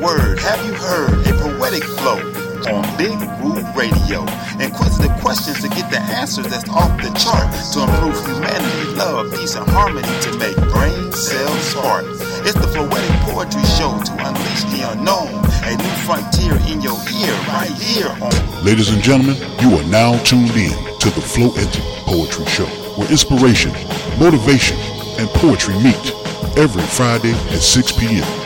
word. Have you heard a poetic flow on Big Woo Radio? Inquisitive questions to get the answers that's off the chart to improve humanity, love, peace, and harmony to make brain cells spark. It's the Floetic Poetry Show to unleash the unknown, a new frontier in your ear, right here on. Ladies and gentlemen, you are now tuned in to the Floetic Poetry Show, where inspiration, motivation, and poetry meet every Friday at 6 p.m.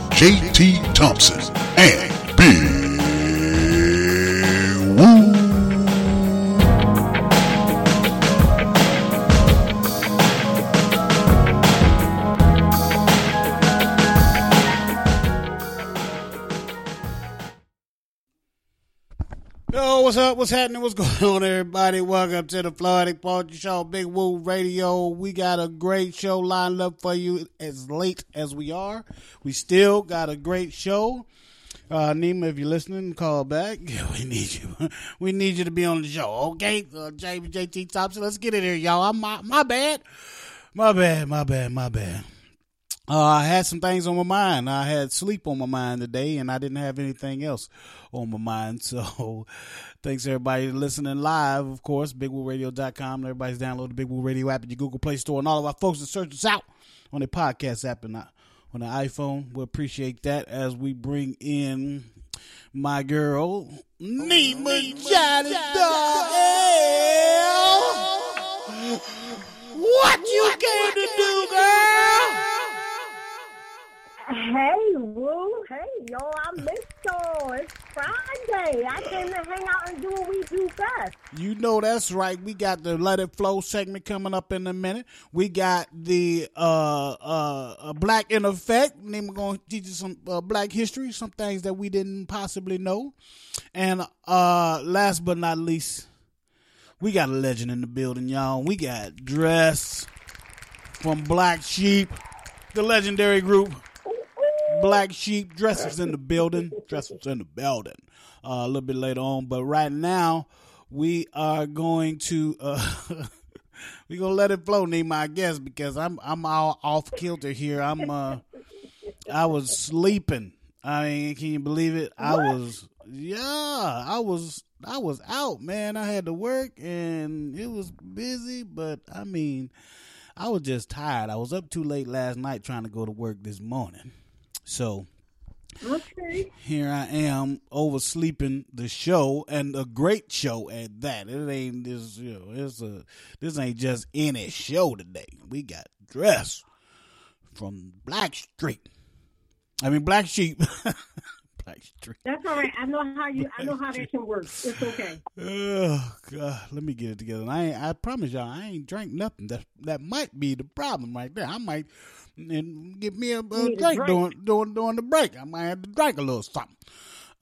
JT Thompson, and Big Woo. Up? What's happening? What's going on, everybody? Welcome to the Floetic Poetry Show, Big Woo Radio. We got a great show lined up for you as late as we are. We still got a great show. Uh, Nima, if you're listening, call back. We need you. We need you to be on the show, okay? Uh, JT Thompson, let's get it here, y'all. I'm my, my bad. My bad, my bad, my bad. Uh, I had some things on my mind. I had sleep on my mind today, and I didn't have anything else on my mind. So, thanks everybody listening live, of course, BigWooRadio.com. Everybody's downloading the Big Radio app at your Google Play Store, and all of our folks that search us out on the podcast app and uh, on the iPhone. We appreciate that as we bring in my girl, Nima Johnny. What you came to do? Hey, Woo. Hey, yo, I missed y'all. It's Friday. I came to hang out and do what we do best. You know that's right. We got the Let It Flow segment coming up in a minute. We got the uh uh, Black in Effect. Then we're gonna teach you some uh, Black history, some things that we didn't possibly know. And uh last but not least, we got a legend in the building, y'all. We got Dres from Black Sheep, the legendary group. Black Sheep dresses in the building. Dresses in the building. Uh, a little bit later on, but right now we are going to uh, we gonna let it flow, Nima, I guess, because I'm I'm all off kilter here. I'm uh I was sleeping. I mean, can you believe it? I was yeah, I was I was out, man. I had to work and it was busy, but I mean, I was just tired. I was up too late last night trying to go to work this morning. So Okay. here I am oversleeping the show and a great show at that. It ain't this you know, it's a this ain't just any show today. We got Dres from Black Street. I mean Black Sheep. Black Street. That's all right. I know how you. I know how that can work. It's okay. Oh God, let me get it together. I ain't, I promise y'all, I ain't drank nothing. That that might be the problem right there. I might and get me a, a drink, drink. during during during the break. I might have to drink a little something.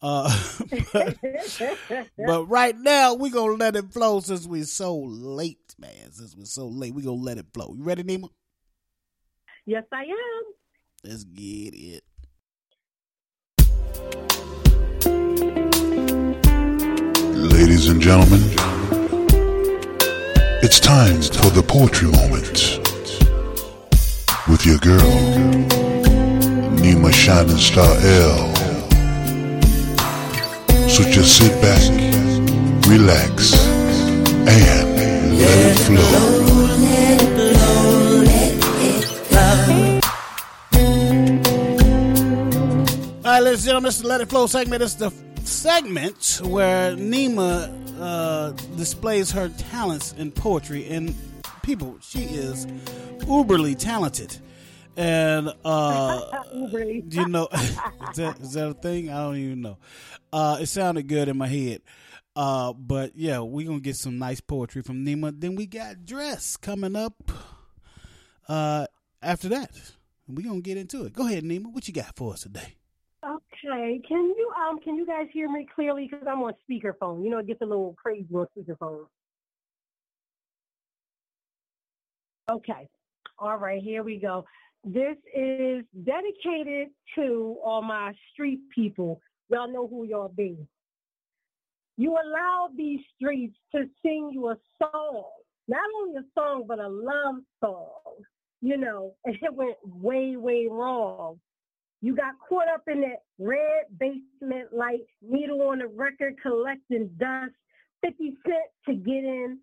Uh, but, but right now we gonna let it flow since we're so late, man. Since we're so late, we gonna let it flow. You ready, Nima? yes, I am. Let's get it. Ladies and gentlemen, it's time for the poetry moment with your girl, Nima Shining Star L. So just sit back, relax, and let it flow. All right, ladies and gentlemen, this is the Let It Flow segment. It's the segment where Nima uh, displays her talents in poetry. And people, she is uberly talented. And uh, you know, is that is that a thing? I don't even know. Uh, it sounded good in my head. Uh, but yeah, we're gonna get some nice poetry from Nima. Then we got Dres coming up. Uh, after that, we're gonna get into it. Go ahead, Nima. What you got for us today? Okay, can you um can you guys hear me clearly? Because I'm on speakerphone. You know, it gets a little crazy on speakerphone. Okay, all right, here we go. This is dedicated to all my street people. Y'all know who y'all be. You allow these streets to sing you a song, not only a song but a love song. You know, and it went way, way wrong. You got caught up in that red basement light, needle on the record collecting dust, 50 cent to get in,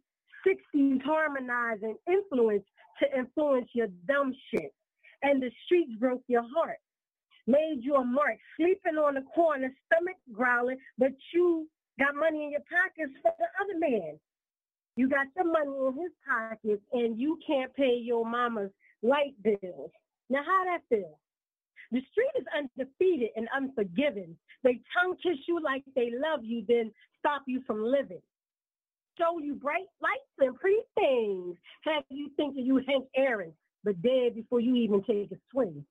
60s harmonizing influence to influence your dumb shit. And the streets broke your heart, made you a mark, sleeping on the corner, stomach growling, but you got money in your pockets for the other man. You got the money in his pockets and you can't pay your mama's light bills. Now, how that feel? The street is undefeated and unforgiving. They tongue kiss you like they love you, then stop you from living. Show you bright lights and pretty things. Have you thinking you Hank Aaron, but dead before you even take a swing.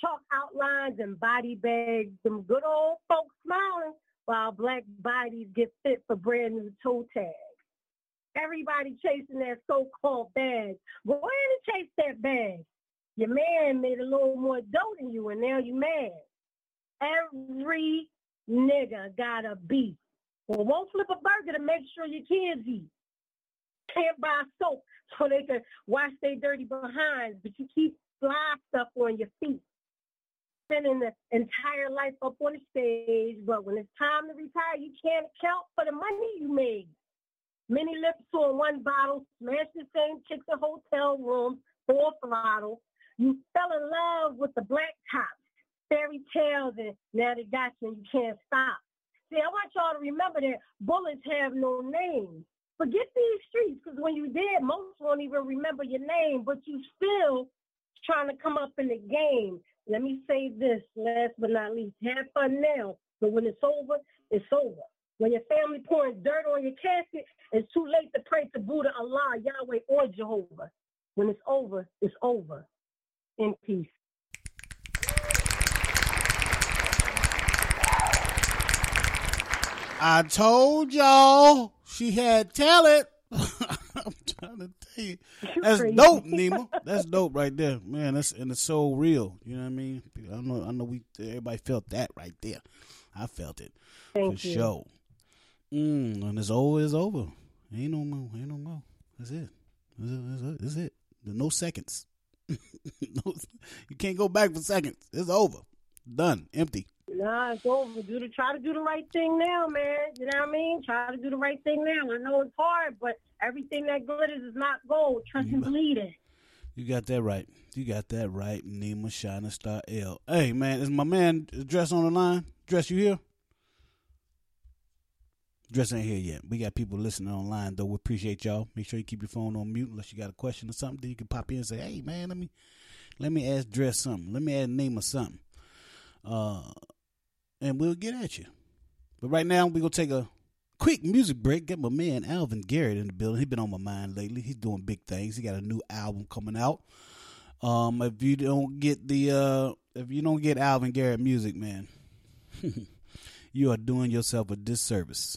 Chalk outlines and body bags, them good old folks smiling while black bodies get fit for brand new toe tags. Everybody chasing that so-called bag. Go ahead and chase that bag your man made a little more dough than you and now you mad. Every nigga got a beef. Well, won't flip a burger to make sure your kids eat. Can't buy soap so they can wash their dirty behinds, but you keep fly stuff on your feet. Spending the entire life up on the stage, but when it's time to retire, you can't account for the money you made. Many lips on one bottle, smash the same chicks in hotel rooms, full throttle, you fell in love with the black tops, fairy tales, and now they got you and you can't stop. See, I want y'all to remember that bullets have no name. Forget these streets, because when you did, most won't even remember your name, but you still trying to come up in the game. Let me say this, last but not least. Have fun now, but when it's over, it's over. When your family pouring dirt on your casket, it's too late to pray to Buddha, Allah, Yahweh, or Jehovah. When it's over, it's over in peace. I told y'all she had talent. I'm trying to tell you. That's dope, Nima. That's dope right there. Man, that's and it's so real. You know what I mean? I know I know we everybody felt that right there. I felt it. Thank for you. sure. Mm, and it's over, it's over. Ain't no more. Ain't no more. That's it. That's it. That's it. That's it. No seconds. you can't go back for seconds. It's over. Done. Empty. Nah, it's over. Do the try to do the right thing now, man. You know what I mean? Try to do the right thing now. I know it's hard, but everything that glitters is not gold. Trust and believe it. You got that right. You got that right. Nima Shining Star L. Hey man, is my man Dres on the line? Dres, you here? Dres ain't here yet. We got people listening online though. We appreciate y'all. Make sure you keep your phone on mute unless you got a question or something. Then you can pop in and say, "Hey man, let me let me ask Dres something. Let me ask Nima something." Uh, and we'll get at you. But right now, we're gonna take a quick music break. Get my man Alvin Garrett in the building. He's been on my mind lately. He's doing big things. He got a new album coming out. Um, if you don't get the uh, if you don't get Alvin Garrett music, man, you are doing yourself a disservice.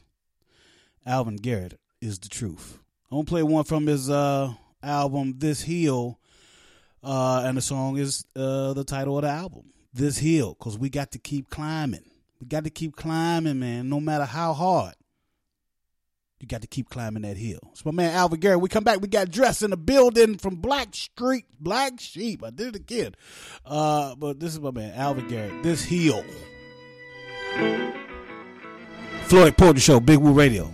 Alvin Garrett is the truth. I'm gonna play one from his uh album This Hill, uh, and the song is uh the title of the album, This Hill, because we got to keep climbing. We got to keep climbing, man, no matter how hard. You got to keep climbing that hill. It's my man Alvin Garrett. We come back. We got dressed in the building from Black Street, Black Sheep. I did it again. Uh, but this is my man Alvin Garrett. This hill. Floetic Poetry Show, Big Woo Radio.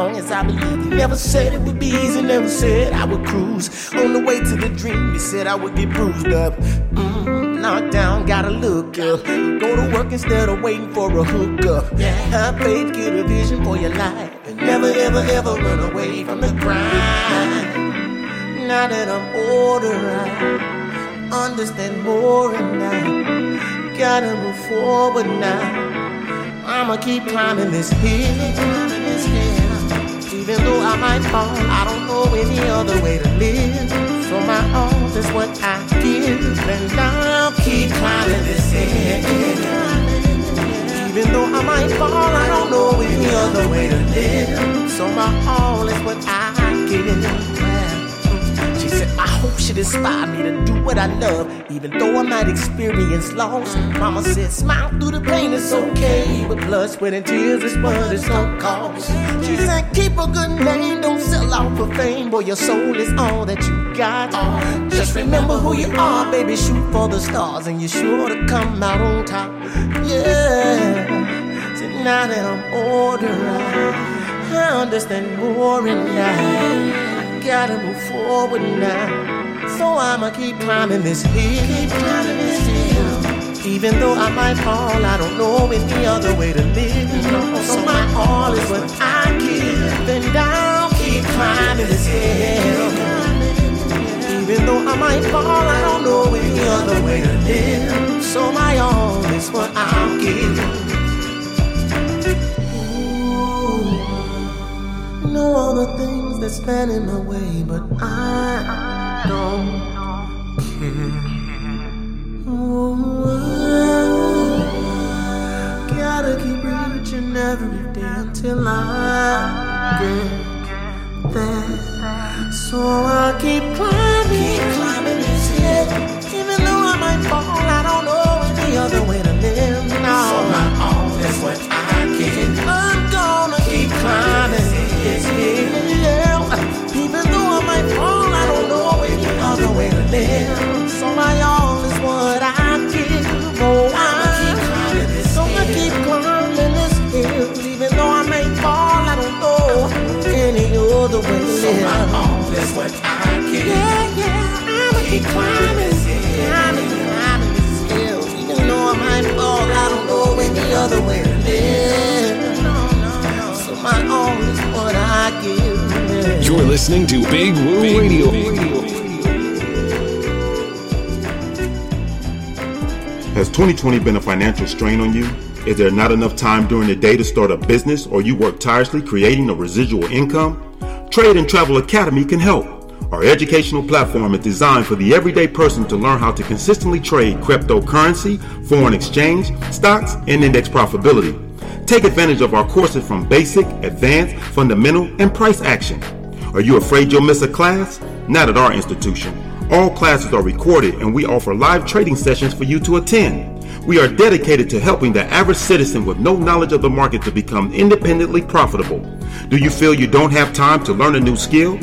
Long as I believe. He never said it would be easy, never said I would cruise. On the way to the dream, he said I would get bruised up. Mm, knocked down, gotta look up. Go to work instead of waiting for a hookup. Yeah, have faith, get a vision for your life. And never, ever, ever run away from the grind. Now that I'm older, I understand more and I gotta move forward now. I'ma keep climbing this hill. Even though I might fall, I don't know any other way to live. So my all is what I give, and I'll keep climbing this hill. Even though I might fall, I don't know any other way to live. So my all is what I give. She inspire me to do what I love, even though I might experience loss. Mama said, smile through the pain, it's okay. But blood, sweat, and tears is what it's no cost. She said, keep a good name, don't sell out for fame. Boy, your soul is all that you got. Just remember who you are, baby. Shoot for the stars, and you're sure to come out on top. Yeah. So now that I'm older, I, understand more in I gotta move forward now. So I'ma keep climbing this hill. Keep climbing this hill. Even though I might fall, I don't know any other way to live. So my all is what I give. And I'll keep climbing this hill. Even though I might fall, I don't know any other way to live. So my all is what I'll give. know all the things that stand in my way, but I until I get there. So I keep climbing, keep climbing this hill. Even though I might fall, I don't know any other way to live. No, so my all is what I get. I'm gonna keep climbing this hill. Even though I might fall, I don't know any other way to live. So my other way to live. So my all is what I give. You're listening to Big Woo Radio. Has 2020 been a financial strain on you? Is there not enough time during the day to start a business or you work tirelessly creating a residual income? Trade and Travel Academy can help. Our educational platform is designed for the everyday person to learn how to consistently trade cryptocurrency, foreign exchange, stocks, and index profitability. Take advantage of our courses from basic, advanced, fundamental, and price action. Are you afraid you'll miss a class? Not at our institution. All classes are recorded and we offer live trading sessions for you to attend. We are dedicated to helping the average citizen with no knowledge of the market to become independently profitable. Do you feel you don't have time to learn a new skill?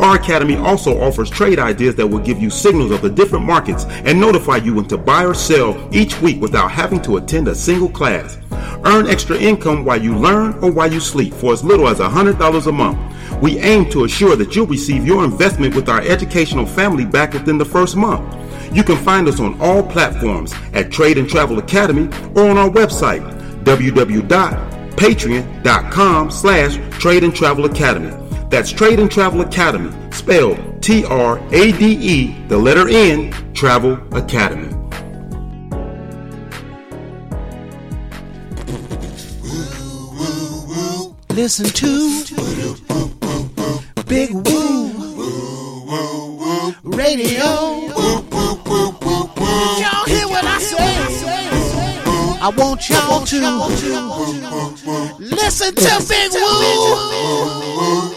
Our academy also offers trade ideas that will give you signals of the different markets and notify you when to buy or sell each week without having to attend a single class. Earn extra income while you learn or while you sleep for as little as $100 a month. We aim to assure that you'll receive your investment with our educational family back within the first month. You can find us on all platforms at Trade and Travel Academy or on our website www.patreon.com slash Trade and Travel Academy. That's Trade and Travel Academy, spelled T-R-A-D-E, the letter N, Travel Academy. Listen to Big Woo Radio. Y'all hear what I say? I want y'all to listen to Big Woo.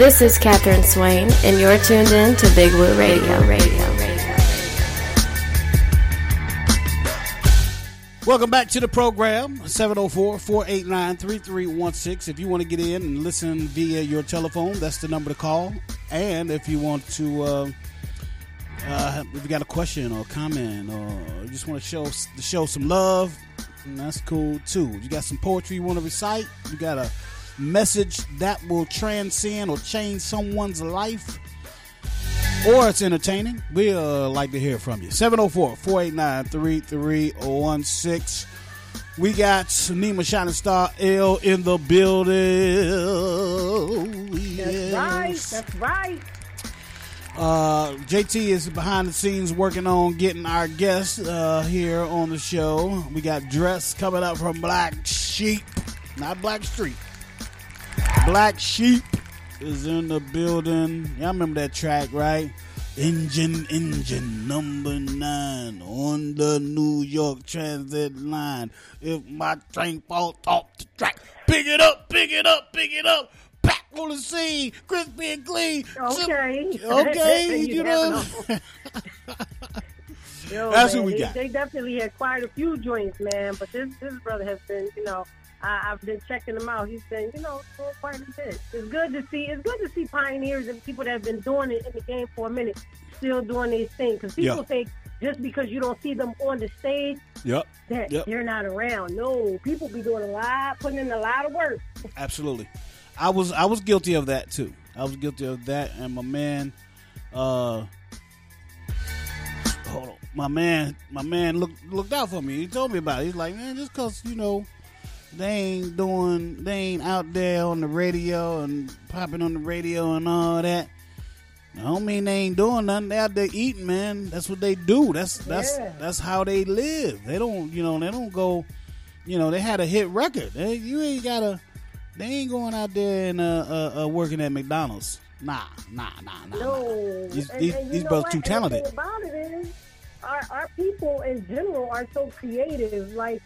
This is Catherine Swain, and you're tuned in to Big Woo Radio. Radio. Welcome back to the program, 704-489-3316. If you want to get in and listen via your telephone, that's the number to call. And if you want to, uh, uh, if you got a question or comment or just want to show show some love, that's cool too. You got some poetry you want to recite? You got a message that will transcend or change someone's life? Or it's entertaining. We uh, like to hear from you. 704 489 3316. We got Nima Shining Star L in the building. That's right. That's right. Uh, JT is behind the scenes working on getting our guests uh, here on the show. We got Dres coming up from Black Sheep, not Black Street. Black Sheep is in the building. Y'all remember that track, right? Engine, engine number nine on the New York Transit line. If my train falls off the track, pick it up, pick it up, pick it up. Back on the scene, crispy and clean. Okay. Okay, you know. Yo, That's man, what we they, got. They definitely had quite a few joints, man. But this this brother has been, you know, I, I've been checking him out. He's been, you know, doing quite a bit. It's good to see. It's good to see pioneers and people that have been doing it in the game for a minute still doing these things. Because people Yeah. think just because you don't see them on the stage Yep, that Yep. they're not around. No, people be doing a lot, putting in a lot of work. absolutely. I was I was guilty of that too. I was guilty of that, and my man, uh, hold on, my man, my man looked looked out for me. He told me about it. He's like, man, just cause you know they ain't doing, they ain't out there on the radio and popping on the radio and all that. I don't mean they ain't doing nothing. They out there eating, man. That's what they do. That's that's Yeah. that's how they live. They don't, you know, they don't go. You know, they had a hit record. They, you ain't gotta. They ain't going out there and uh, uh, uh, working at McDonald's. Nah, nah, nah, nah. nah. No, These, And- these, and these brothers too talented. about it is, our our people in general are so creative. Like,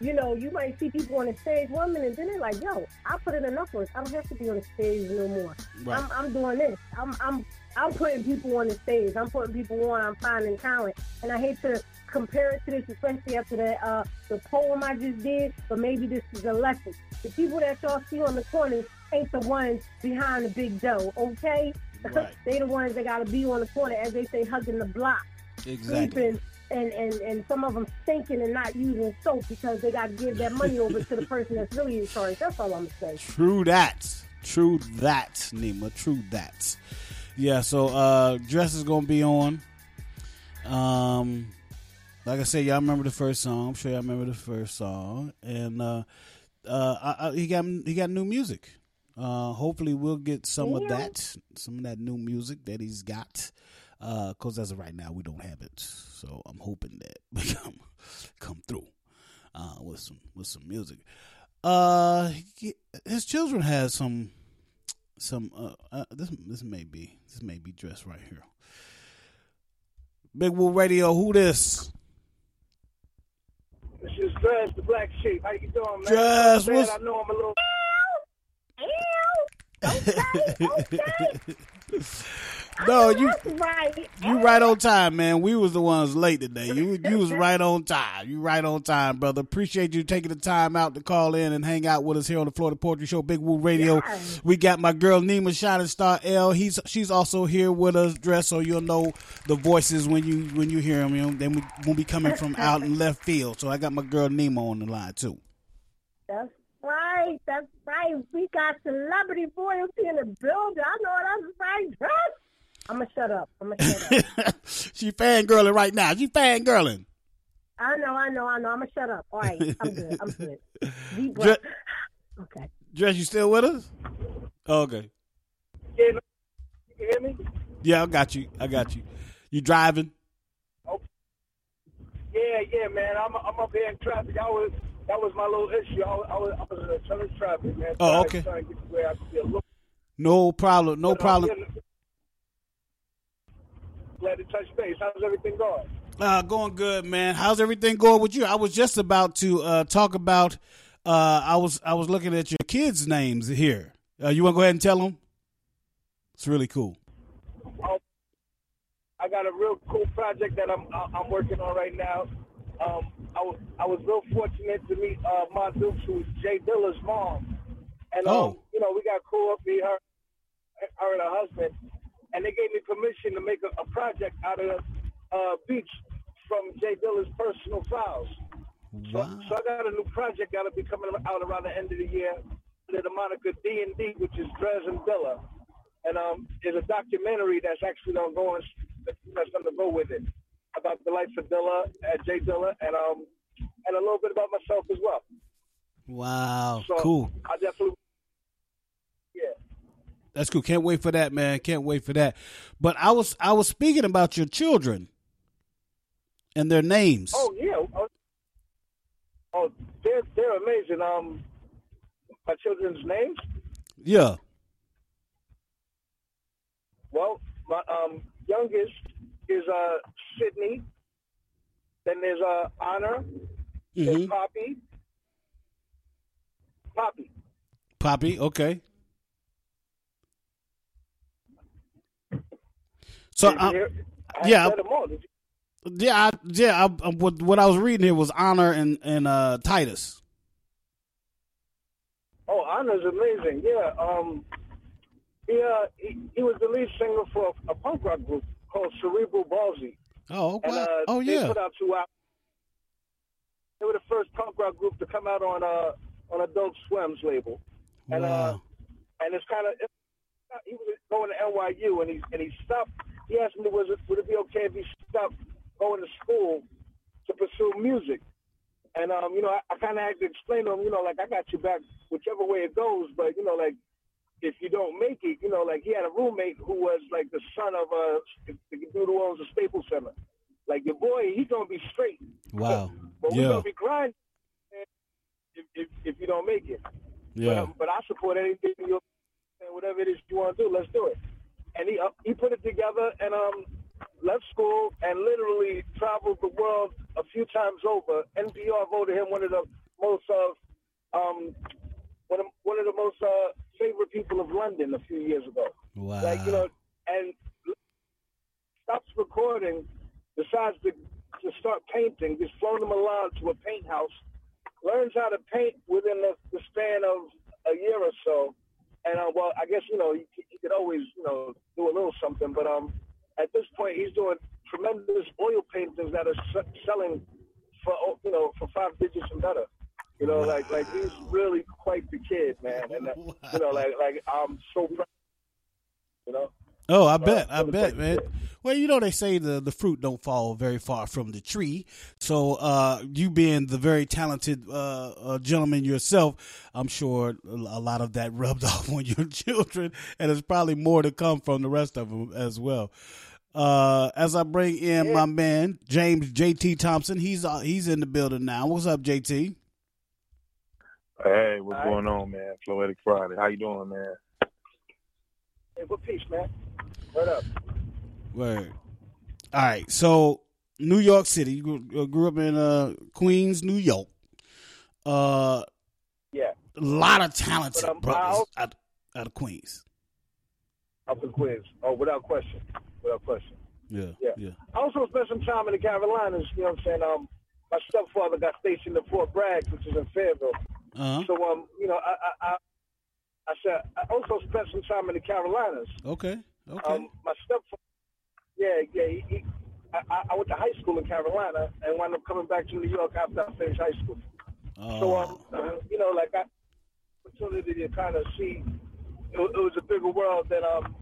you know, you might see people on the stage one minute, then they're like, "Yo, I put in enough work. I don't have to be on the stage no more. Right. I'm, I'm doing this. I'm I'm I'm putting people on the stage. I'm putting people on. I'm finding talent. And I hate to compare it to this, especially after the uh, the poem I just did. But maybe this is a lesson. The people that y'all see on the corners ain't the ones behind the big dough. Okay. Right. they the ones that gotta be on the corner, as they say, hugging the block, Exactly. sleeping, and, and, and some of them stinking and not using soap because they gotta give that money over to the person that's really in charge. That's all I'm saying. True that. True that, Nima. True that. Yeah, so uh Dres is gonna be on. Um like I said, y'all remember the first song. I'm sure y'all remember the first song. And uh uh I, I, he got he got new music. Uh hopefully we'll get some of that, some of that new music that he's got. Uh cuz as of right now we don't have it. So I'm hoping that we come come through uh with some with some music. Uh, he- his children has some, some. Uh, uh, this this may be this may be dressed right here. Big Woo Radio. Who this? This is Dres, the black sheep. How you doing, man? Dres, Man, what's- I know I'm a little. No, oh, you That's right. you right on time, man. We was the ones late today. You you was right on time. You right on time, brother. Appreciate you taking the time out to call in and hang out with us here on the Floetic Poetry Show, Big Woo Radio. Yes. We got my girl Nima Shining Star L. He's she's also here with us, dressed so you'll know the voices when you when you hear them. You know, they won't be coming from out in left field. So I got my girl Nima on the line too. That's right. That's right. We got celebrity royalty in the building. I know that's right. Dres. I'm gonna shut up. I'm gonna shut up. she fangirling right now. She fangirling. I know. I know. I know. I'm gonna shut up. All right. I'm good. I'm good. Deep breath. Dre- Okay. Dres, you still with us? Oh, Okay. Yeah, you hear me? Yeah, I got you. I got you. You driving? Yeah, yeah, man. I'm I'm up here in traffic. I was that was my little issue. I was I was, I was in a traffic, man. Oh, okay. Trying to get to where I could be a little. No problem. No but, uh, problem. Glad to touch base. How's everything going? Uh, going good, man. How's everything going with you? I was just about to uh, talk about. Uh, I was I was looking at your kids' names here. Uh, you want to go ahead and tell them? It's really cool. Um, I got a real cool project that I'm I'm working on right now. Um, I was I was real fortunate to meet uh, Ma Dukes, who's J Dilla's mom, and um, Oh. you know we got cool up me her her and her husband, and they gave me permission to make a, a project out of uh, beats from J Dilla's personal files. So, Wow. so I got a new project that'll be coming out around the end of the year under the moniker D and D, which is Dres and Dilla, and um, it's a documentary that's actually gonna go on, that's gonna go with it about the life of Dilla, uh, Jay Dilla, and um, and a little bit about myself as well. Wow. So cool. I definitely. That's cool. Can't wait for that, man. Can't wait for that. But I was I was speaking about your children and their names. Oh yeah. Oh, oh, they're they're amazing. Um, my children's names. Yeah. Well, my um youngest is uh Sydney. Then there's uh Honor. There's hmm Poppy. Poppy. Poppy. Okay. So I, yeah. said them all. Did you- yeah, I, yeah. I, I- what, what I was reading here was Honor and and uh, Titus. Oh, Honor's amazing. Yeah. Um, he, uh, he he was the lead singer for a, a punk rock group called Cerebral Ballzy. Oh, And wow. uh, oh they put out two albums. They were the first punk rock group to come out on uh on Adult Swim's label. And uh Wow. and it's kind of he was going to NYU and he and he stopped. He asked me was it would it be okay if he stopped going to school to pursue music. And um, you know, I, I kind of had to explain to him, you know, like I got you back whichever way it goes, but you know, like if you don't make it, you know, like he had a roommate who was like the son of a the dude who owns a Staples Center. Like your boy, he's gonna be straight, Wow. but we're gonna be grinding if, if if you don't make it. But, Yeah. um, but I support anything you and whatever it is you want to do. Let's do it. And he uh, he put it together and um left school and literally traveled the world a few times over. NPR voted him one of the most uh, um one of one of the most uh, favorite people of London a few years ago. Wow. Like you know, and stops recording, decides to to start painting. Just flown to Milan to a paint house, learns how to paint within the, the span of a year or so. And uh, well, I guess you know he, he could always you know do a little something, but um, at this point he's doing tremendous oil paintings that are s- selling for oh, you know for five digits and better. You know, like like he's really quite the kid, man. And uh, you know, like like I'm so proud. You know. Oh, I bet, I bet, man. good. Well, you know they say the the fruit don't fall very far from the tree. So, uh, you being the very talented uh, uh, gentleman yourself, I'm sure a a lot of that rubbed off on your children, and there's probably more to come from the rest of them as well. Uh, as I bring in my man James JT Thompson, he's uh, he's in the building now. What's up, JT? Hey, what's All right. going on, man? Floetic Friday. How you doing, man? Hey, good peace, man. What up? Word. All right. So New York City. You grew, uh, up in uh, Queens, New York. Uh, Yeah, a lot of talented brothers out. out, out of Queens. up in Queens. Oh, without question, without question. Yeah, Yeah. yeah. I also spent some time in the Carolinas. You know what I'm saying? Um, my stepfather got stationed in Fort Bragg, which is in Fayetteville. Uh huh. So um, you know, I I I, I said I also spent some time in the Carolinas. Okay. Okay. Um, my stepfather, yeah, yeah. He, he, I, I- went to high school in Carolina and wound up coming back to New York after I finished high school. oh, So, um, you know, like I opportunity to kind of see it, it was a bigger world than um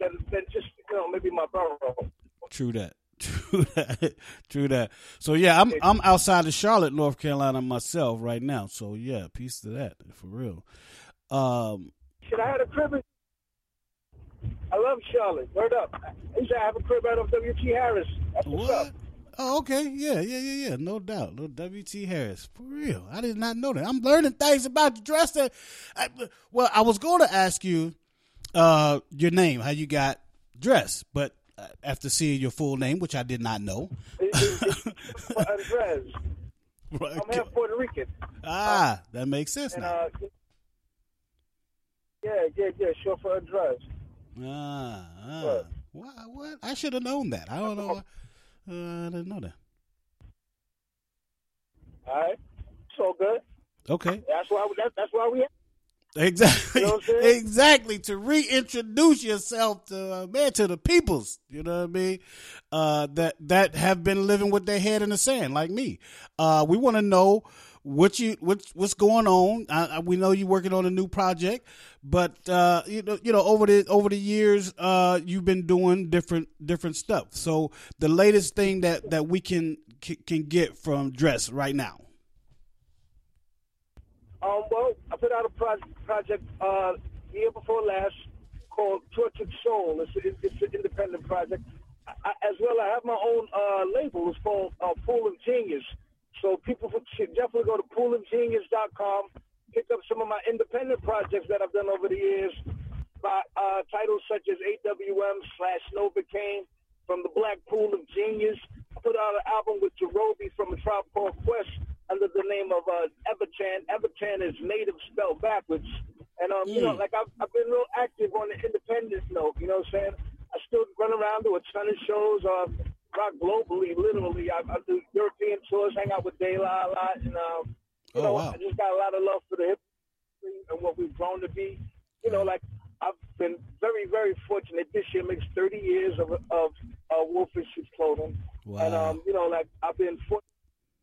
than, than just you know maybe my borough. true that. True that. True that. So yeah, I'm I'm outside of Charlotte, North Carolina myself right now. So yeah, peace to that for real. Um, Shit, I had a crib. I love Charlotte. Word up. I used to have a crib right off W.T. Harris. That's What? up. Oh, okay. Yeah, yeah, yeah, yeah. No doubt. No W.T. Harris. For real. I did not know that. I'm learning things about the Dres that. I, well, I was going to ask you uh, your name, how you got dressed, but uh, after seeing your full name, which I did not know. It- it- it's for Andres. Right. I'm half Puerto Rican. Ah, that makes sense And now. uh, yeah, yeah, yeah. Short for Andres. Ah, ah. What? What? What? I should have known that. I don't know. Uh, I didn't know that. All right. So good. Okay. That's why. We, that, that's why we. Exactly. You know exactly. To reintroduce yourself to uh, man to the peoples. You know what I mean? Uh, that that have been living with their head in the sand, like me. Uh, we want to know what you what's what's going on. I, I, we know you're working on a new project, but uh, you know you know over the over the years uh, you've been doing different different stuff. So the latest thing that that we can can, get from Dres right now. Um, well, I put out a project, project uh, year before last called Tortured Soul. It's, it's, it's an independent project. I, as well, I have my own uh, label. It's called uh, Pool of Genius. So people should definitely go to poolandgenius.com, pick up some of my independent projects that I've done over the years by uh, titles such as 8WM slash Novakane from the Black Pool of Genius. I put out an album with Jarobi from a tribe called Quest under the name of uh, Evitan. Evitan is native spelled backwards. And, um, you know, Mm. like I've, I've been real active on the independent note, you know what I'm saying? I still run around, do a ton of shows, uh, rock globally, literally. I, I do European tours, hang out with De La a lot, and, um, you Oh, know, wow. I just got a lot of love for the hip and what we've grown to be. You know, like I've been very, very fortunate. This year makes 30 years of of uh, Wolfish clothing, and um, you know, like I've been fortunate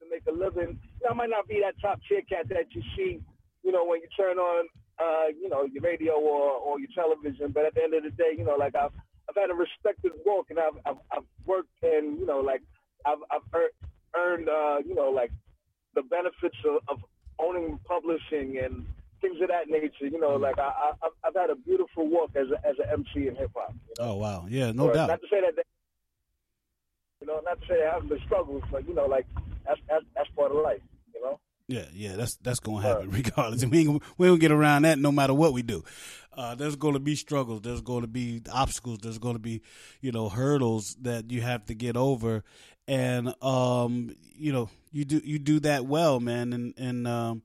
to make a living. You know, I might not be that top tier cat that you see, you know, when you turn on, uh, you know, your radio or or your television. But at the end of the day, you know, like I've I've had a respected walk, and I've I've, I've worked, and you know, like I've I've earned, earned uh, you know, like the benefits of, of owning publishing and things of that nature. You know, like I, I I've- I've had a beautiful walk as a, as an MC in hip hop. You know? Oh wow, yeah, no Or doubt. Not to say that, they, you know, not to say I haven't been struggles, but you know, like that's that's, that's part of life. You know. Yeah, yeah, that's that's gonna happen regardless. We ain't, we don't get around that no matter what we do. Uh, there's going to be struggles. There's going to be obstacles. There's going to be, you know, hurdles that you have to get over, and um, you know, you do you do that well, man. And and um,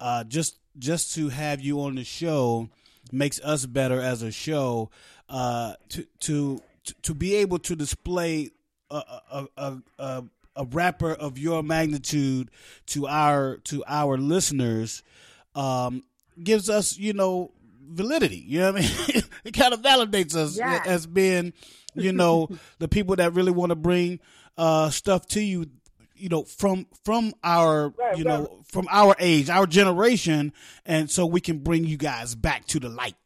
uh, just just to have you on the show makes us better as a show. Uh, to to to be able to display a a, a, a, a rapper of your magnitude to our to our listeners um, gives us you know validity. You know what I mean? it kind of validates us Yes. as being you know the people that really want to bring uh, stuff to you. You know, from from our Right, you know from our age, our generation, and so we can bring you guys back to the light.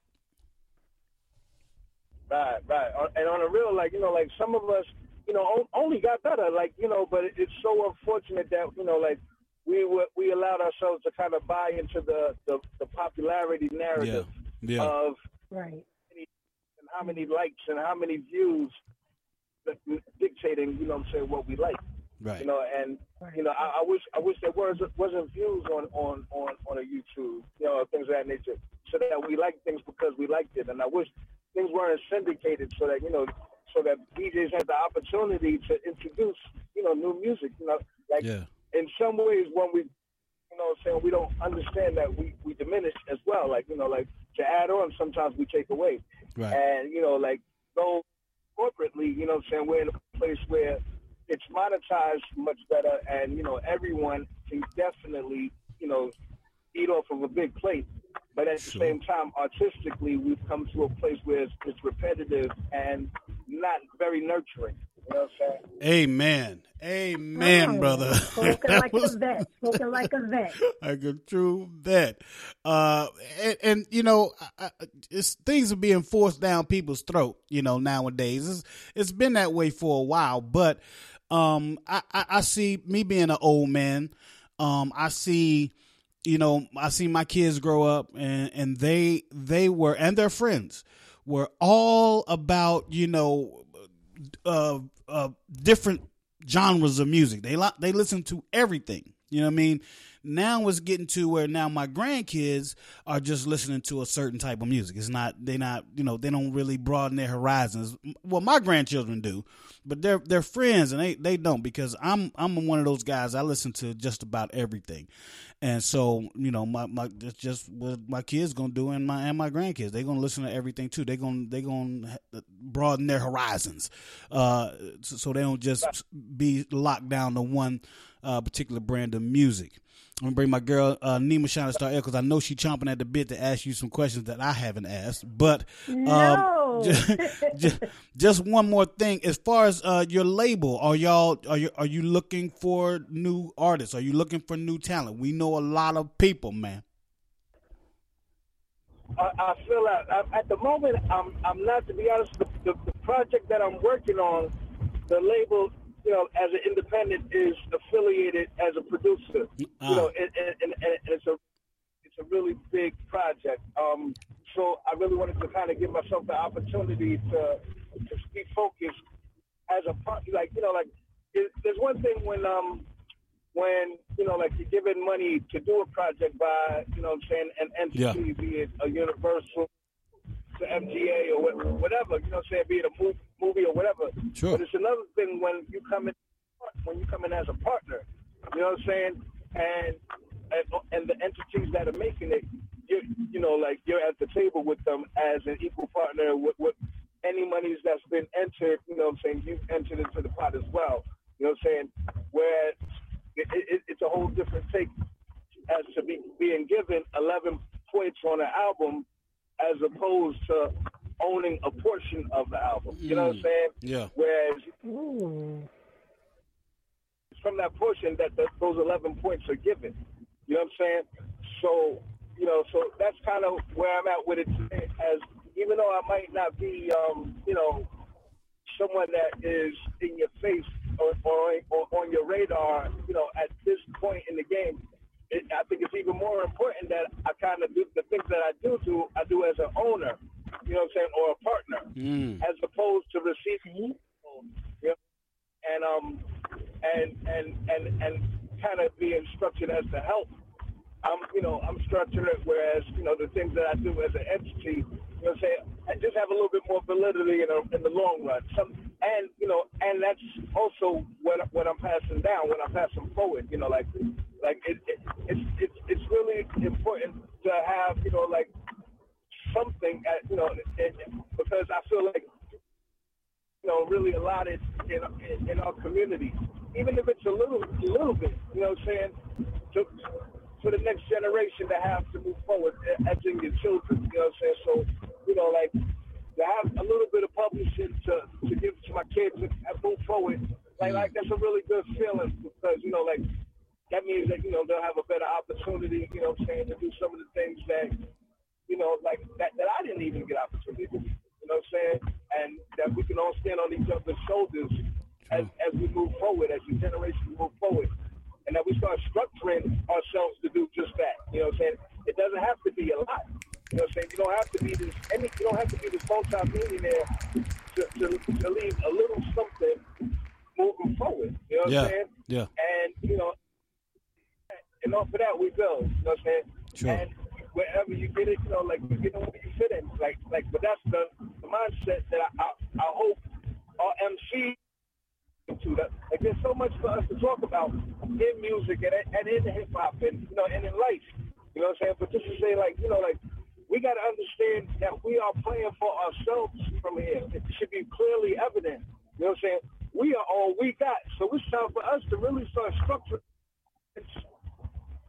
Right, right. And on a real, like, you know, like some of us, you know, only got better, like, you know, but it's so unfortunate that, you know, like, we were, we allowed ourselves to kind of buy into the, the, the popularity narrative Yeah. Yeah. of Right. and how many likes and how many views that dictating, you know what I'm saying, what we like. Right. You know, and you know, I, I wish I wish there was wasn't views on on on on a YouTube, you know, things of that nature, so that we like things because we liked it. And I wish things weren't syndicated, so that you know, so that DJs had the opportunity to introduce, you know, new music. You know, like Yeah. in some ways when we, you know, what I'm saying we don't understand that we we diminish as well. Like you know, like to add on, sometimes we take away. Right. And you know, like go corporately, you know, what I'm saying we're in a place where it's monetized much better, and you know, everyone can definitely, you know, eat off of a big plate. But at the same time, artistically, we've come to a place where it's, it's repetitive and not very nurturing. You know what I'm saying? Amen. Amen, Oh, brother. Spoken That like was- a vet. Spoken like a vet. like a true vet. Uh, and, and you know, I- I- it's things are being forced down people's throat. You know, nowadays it's it's been that way for a while. But um, I, I, I see me being an old man. Um, I see, you know, I see my kids grow up, and and they they were and their friends were all about you know uh, uh, different genres of music. They li- they listen to everything. You know what I mean? Now it's getting to where now my grandkids are just listening to a certain type of music. It's not they not you know they don't really broaden their horizons. Well, my grandchildren do, but they're they're friends and they they don't because I'm I'm one of those guys. I listen to just about everything, and so you know my my that's just what my kids gonna do and my and my grandkids they're gonna listen to everything too. They gonna they gonna broaden their horizons, uh, so, so they don't just be locked down to one uh, particular brand of music. I'm gonna bring my girl uh, Nima Shining Star because I know she's chomping at the bit to ask you some questions that I haven't asked. But um, No. just, just one more thing, as far as uh, your label, are y'all are you are you looking for new artists? Are you looking for new talent? We know a lot of people, man. I, I feel like I, at the moment I'm I'm not to be honest. The, the, the project that I'm working on, the label, you know, as an independent is affiliated as a producer. Ah. You know, and, and, and, and it's a it's a really big project. Um, so I really wanted to kind of give myself the opportunity to to be focused as a part. Like you know, like it, there's one thing when um when you know like you're giving money to do a project by you know what I'm saying an entity, be it a Universal, to MGA or whatever, you know what I'm saying, be it a movie, movie or whatever. Sure. But it's another thing when you come in when you come in as a partner, you know what I'm saying, and and, and the entities that are making it, you you know like you're at the table with them as an equal partner with, with any monies that's been entered, you know what I'm saying, you've entered into the pot as well. You know what I'm saying? Whereas it, it, it's a whole different take as to be being given 11 points on an album as opposed to owning a portion of the album. You know what I'm saying? Yeah. Whereas Ooh. it's from that portion that the, those 11 points are given. You know what I'm saying? So, you know, so that's kind of where I'm at with it today. As even though I might not be, um, you know, someone that is in your face or, or, or on your radar, you know, at this point in the game, it, I think it's even more important that I kind of do the things that I do do, I do as an owner, you know what I'm saying, or a partner, Mm. as opposed to receiving, you know, and um, and and and and kind of being structured as the help. I'm, you know, I'm structured it, whereas, you know, the things that I do as an entity, you know, say, I just have a little bit more validity in, a, in the long run. Some, and, you know, and that's also what, what I'm passing down, when I'm passing forward, you know, like, like it, it, it's, it's, it's really important to have, you know, like something, at, you know, because I feel like, you know, really allotted in, in, in our community, even if it's a little, a little bit, you know what I'm saying, to, for the next generation to have to move forward, eh, as in your children, you know what I'm saying? So, you know, like, to have a little bit of publishing to, to give to my kids and and move forward, like, like that's a really good feeling because, you know, like, that means that, you know, they'll have a better opportunity, you know what I'm saying, to do some of the things that, you know, like, that, that I didn't even get opportunity to you know what I'm saying? And that we can all stand on each other's shoulders as, as we move forward, as the generation move forward and that we start structuring ourselves to do just that. You know what I'm saying? It doesn't have to be a lot. You know what I'm saying? You don't have to be this any you don't have to be this multi-millionaire to, to, to leave a little something moving forward. You know what Yeah. I'm saying? Yeah. And you know and off of that we build. You know what I'm saying? Sure. And wherever you get it, you know, like you get in where you fit in. Like like but that's the, the mindset that I, I I hope our MC to that. Like there's so much for us to talk about in music and, and in hip hop and you know and in life. You know what I'm saying? But just to say like, you know, like we gotta understand that we are playing for ourselves from here. It should be clearly evident. You know what I'm saying? We are all we got. So it's time for us to really start structuring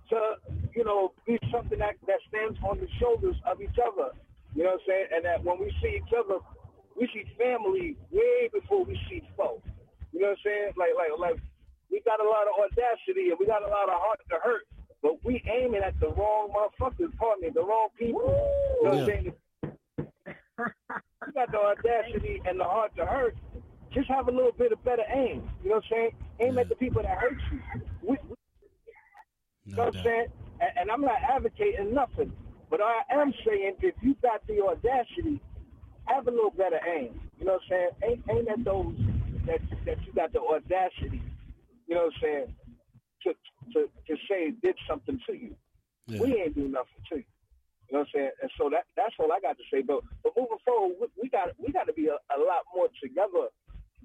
to, you know, be something that, that stands on the shoulders of each other. You know what I'm saying? And that when we see each other, we see family way before we see foe. You know what I'm saying? Like, like, like, we got a lot of audacity and we got a lot of heart to hurt, but we aiming at the wrong motherfuckers, pardon me, the wrong people. You know what I'm Yeah. saying? You got the audacity and the heart to hurt. Just have a little bit of better aim. You know what I'm saying? Aim at the people that hurt you. We, we, you know No what I'm saying? And, and I'm not advocating nothing, but I am saying if you got the audacity, have a little better aim. You know what I'm saying? Aim, aim at those that that you got the audacity. You know what I'm saying? To to to say did something to you. Yeah. We ain't do nothing to you. You know what I'm saying? And so that that's all I got to say. But but moving forward, we, we got we got to be a, a lot more together.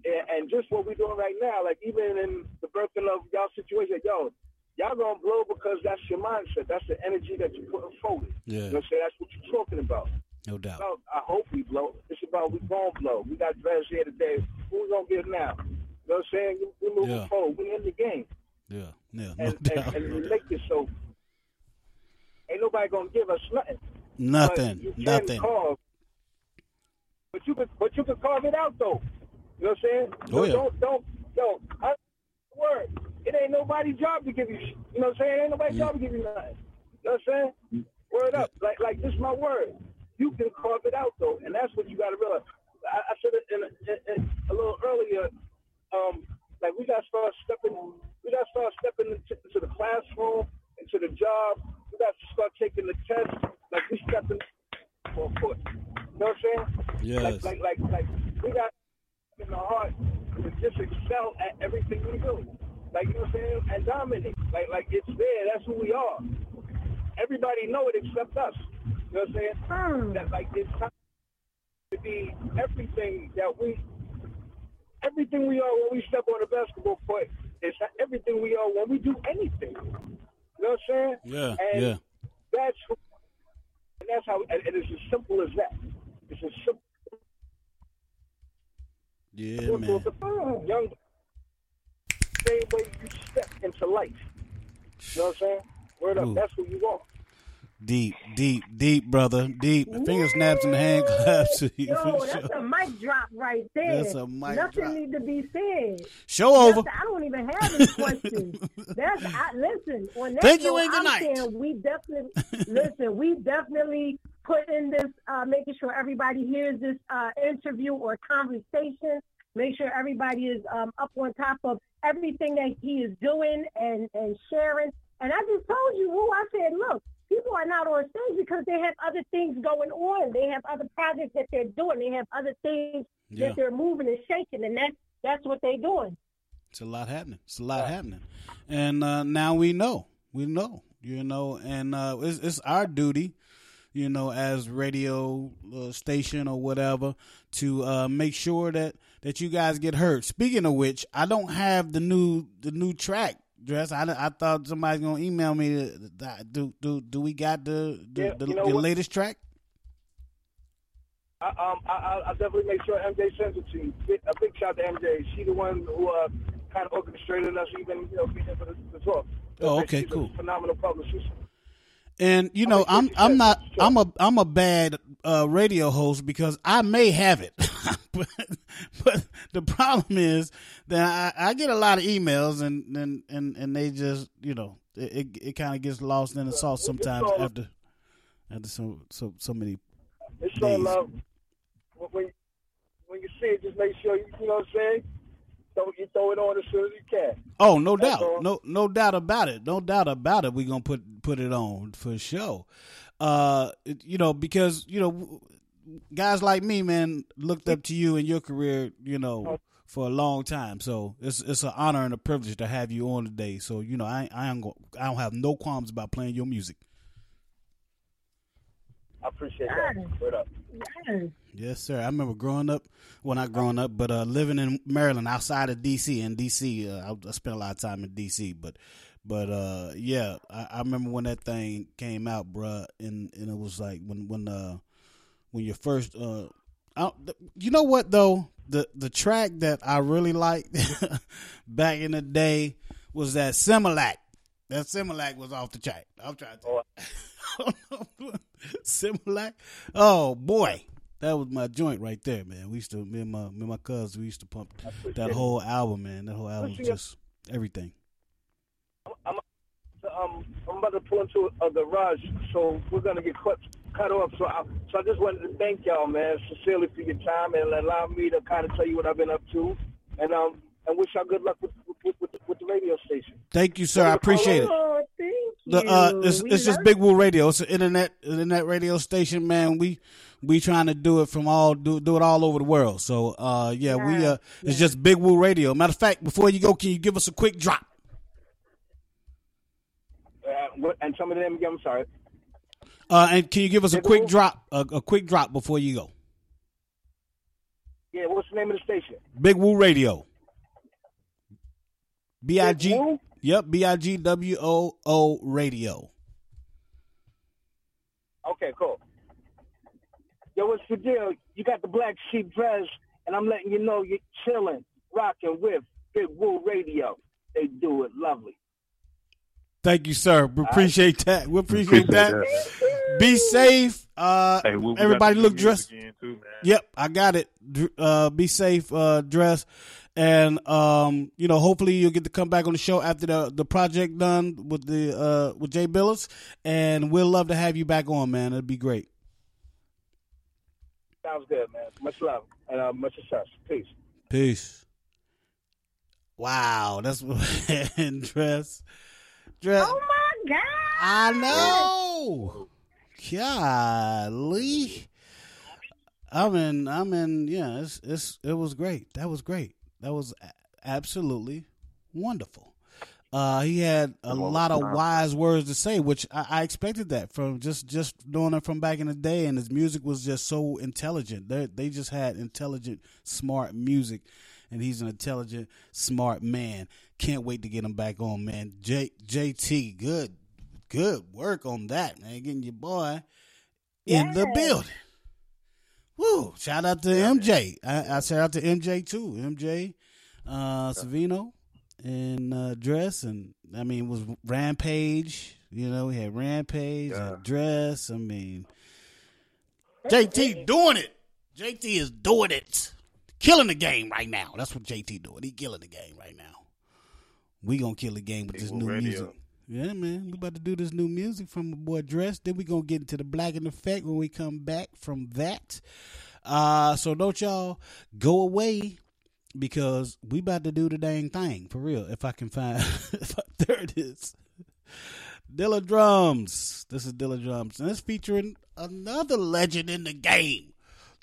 And, and just what we're doing right now, like even in the birthing of y'all situation, yo, y'all gonna blow because that's your mindset. That's the energy that you're putting forward. Yeah. You know what I'm saying? That's what you're talking about. No doubt. About, I hope we blow. It's about we gonna blow. We got Dres here today. Who we gonna get now? You know what I'm saying? We, we moving Yeah. forward. We in the game. Yeah, yeah, no and, doubt. and, and you make yourself. Ain't nobody gonna give us nothing. Nothing, But you nothing. Carve, but you could, but you could carve it out though. You know what I'm saying? Oh, So yeah. Don't, don't, yo, I, word. It ain't nobody's job to give you. You know what I'm saying? Ain't nobody's job to give you nothing. You know what I'm saying? Word up. Like, like this is my word. You can carve it out though, and that's what you got to realize. I, I said it in a, in, in a little earlier. Um, like we got to start stepping. We got to start stepping into, into the classroom, into the job. We got to start taking the test. Like we stepping for foot. You know what I'm saying? Yes. Like, like, like, like we got in the heart to just excel at everything we do. Like you know what I'm saying? And dominate. Like, like it's there. That's who we are. Everybody know it except us. You know what I'm saying? Hmm. That like it's time to be everything that we, everything we are when we step on the basketball court. is everything we are when we do anything. You know what I'm saying? Yeah, And yeah. That's and that's how. And, and it's as simple as that. It's as simple. Yeah, simple man. as the young. Same way you step into life. You know what I'm saying? Word up. That's who you are. Deep, deep, deep, brother. Deep. Finger snaps and hand claps you. Yo, that's sure. a mic drop right there. That's a mic Nothing drop. need to be said. Show over. That's- I don't even have any questions. That's I, listen. On that Thank you note, and good night. saying we definitely listen. We definitely put in this, uh, making sure everybody hears this uh, interview or conversation. Make sure everybody is um, up on top of everything that he is doing and and sharing. And I just told you, who I said, look, people are not on stage because they have other things going on. They have other projects that they're doing. They have other things Yeah. that they're moving and shaking, and that's that's what they're doing. It's a lot happening. It's a lot happening, and uh, now we know. We know. You know, and uh, it's, it's our duty, you know, as radio uh, station or whatever, to uh, make sure that that you guys get heard. Speaking of which, I don't have the new the new track. Dres. I, I thought somebody's gonna email me. Do do do we got the the, Yeah, the, you know the what? latest track? I, um, I, I, I'll definitely make sure MJ sends it to you. A big shout to MJ. She the one who uh, kind of orchestrated us even, you know, being to, to talk. Oh, okay, She's cool. Phenomenal publicist. And you know, I'm I'm not I'm a I'm a bad uh, radio host because I may have it, but but the problem is that I, I get a lot of emails and and and, and they just you know it it, it kind of gets lost in the sauce sometimes all- after after so so so many It's all days. love. When, when, you see it, just make sure, you, you know what I'm saying? Throw, you throw it on as soon as you can. Oh, no That's doubt, all. no no doubt about it, no doubt about it. We're gonna put put it on for sure. Uh, you know because you know guys like me, man, looked up to you in your career, you know, for a long time. So it's it's an honor and a privilege to have you on today. So you know, I I am go, I don't have no qualms about playing your music. I appreciate that. Word up. Yes. Yes, sir. I remember growing up, well, not growing up, but uh, living in Maryland, outside of D.C. In D.C., uh, I, I spent a lot of time in D.C. But, but uh, yeah, I, I remember when that thing came out, bruh, and and it was like when when uh when you first uh, I, you know what though the the track that I really liked back in the day was that Similac. That Similac was off the track. I'm trying to. Similac. Oh boy, that was my joint right there, man. We used to me and my me and my cousins we used to pump that whole album, man. That whole album was just everything. I'm, um, I'm about to pull into a garage, so we're gonna get cut cut off. So I, so I just wanted to thank y'all, man, sincerely for your time and allow me to kind of tell you what I've been up to, and um, and wish y'all good luck with with, with, with the radio station. Thank you, sir. I appreciate it. Oh, thank The you. uh, it's it's just Big Woo Radio. It's an internet internet radio station, man. We we trying to do it from all do do it all over the world. So uh, yeah, we uh, it's just Big Woo Radio. Matter of fact, before you go, can you give us a quick drop? What, and some of them. I'm sorry. Uh, and can you give us a quick drop a, a quick drop before you go? Yeah, what's the name of the station? Big Woo Radio. Big Woo? Yep, B I G W O O Radio. Okay, cool. Yo, what's the deal? You got the black sheep Dres, and I'm letting you know you're chilling, rocking with Big Woo Radio. They do it lovely. Thank you, sir. We appreciate that. We appreciate, Appreciate that. Be safe. Uh, Hey, we- we everybody look dressed. too. Yep, I got it. Uh, be safe, uh, Dres, and um, you know, hopefully you'll get to come back on the show after the the project done with the uh with J Dilla's, and we'll love to have you back on, man. It'd be great. Sounds good, man. Much love and uh, much success. Peace. Peace. Wow, that's and Dres, Dres. Oh my God. I know. Golly. I'm in. I'm in. Yeah, it's it's it was great. That was great. That was a- absolutely wonderful. Uh, he had a lot of wise words to say, which I, I expected that from just just knowing him from back in the day, and his music was just so intelligent. They they just had intelligent, smart music, and he's an intelligent, smart man. Can't wait to get him back on, man. J JT, good good work on that, man. Getting your boy in the building. Woo! Shout out to MJ. I, I shout out to MJ too. MJ, uh, Savino, and uh, Dres, and I mean it was Rampage. You know, we had Rampage and Dres. I mean, JT doing it. JT is doing it, killing the game right now. That's what JT doing. He killing the game right now. We gonna kill the game with this new Radio. music. Yeah, man. We about to do this new music from my boy Dres. Then we gonna get into the black and effect when we come back from that. Uh so don't y'all go away because we about to do the dang thing for real. If I can find if I, there it is. Dilla Drums. This is Dilla Drums. And it's featuring another legend in the game.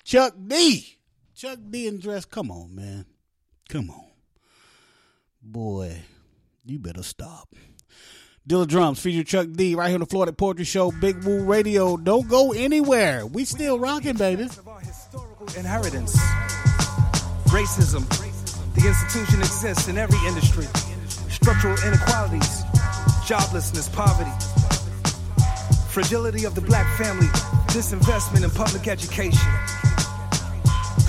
Chuck D. Chuck D and Dres. Come on, man. Come on. Boy, you better stop. Dilla Drums feature Chuck D right here on the Floetic Poetry Show, Big Woo Radio. Don't go anywhere. We still rocking, baby. inheritance. Racism. The institution exists in every industry. Structural inequalities, joblessness, poverty. Fragility of the black family, disinvestment in public education.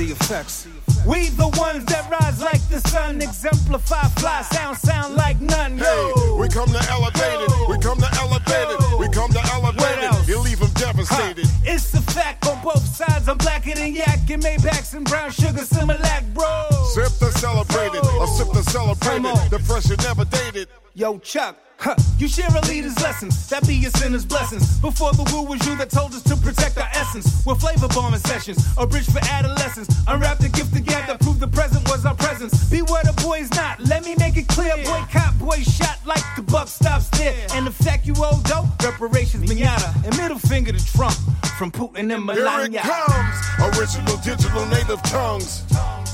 The effects. We the ones that rise like the sun, exemplify fly, sound, sound like none. Hey, we come to elevate it. We come to elevate it. We come to elevate it. You leave them devastated. Huh. It's a fact on both sides. I'm blacker than yak and Maybachs and brown sugar, Similac, bro. Sip the celebrated, or sip the celebrated. The pressure never dated. Yo, Chuck, huh, you share a leader's lessons. That be your sinner's blessings. Before the woo was you that told us to protect our essence. With flavor bombing sessions, a bridge for adolescence. Unwrap the gift of that proved the present was our presence. Be where the boys not. Let me make it clear. Boycott, boy shot like the buck stops there. And the fact you owe dough, reparations, minata. And middle finger to Trump from Putin and Melania. Here it comes. Original digital native tongues.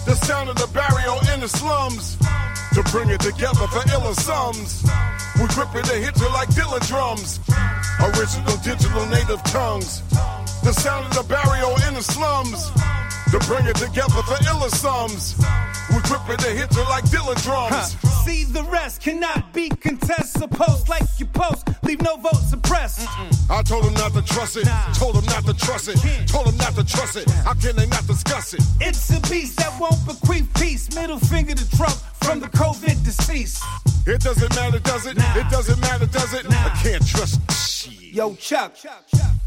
The sound of the barrio in the slums. To bring it together for iller sums. We grip it and hit you like Dilla drums. Original digital native tongues. The sound of the barrio in the slums. To bring it together for iller sums. We grip it and hit like Dilla drums. Huh. See the rest cannot be contested. So post like you post, leave no vote suppressed. I told him not to trust it. Told him not to trust it. Told him not to trust it. How can they not discuss it? It's a beast that won't bequeath peace. Middle finger to Trump from the COVID deceased. It doesn't matter, does it? It doesn't matter, does it? I can't trust shit. Yo, Chuck,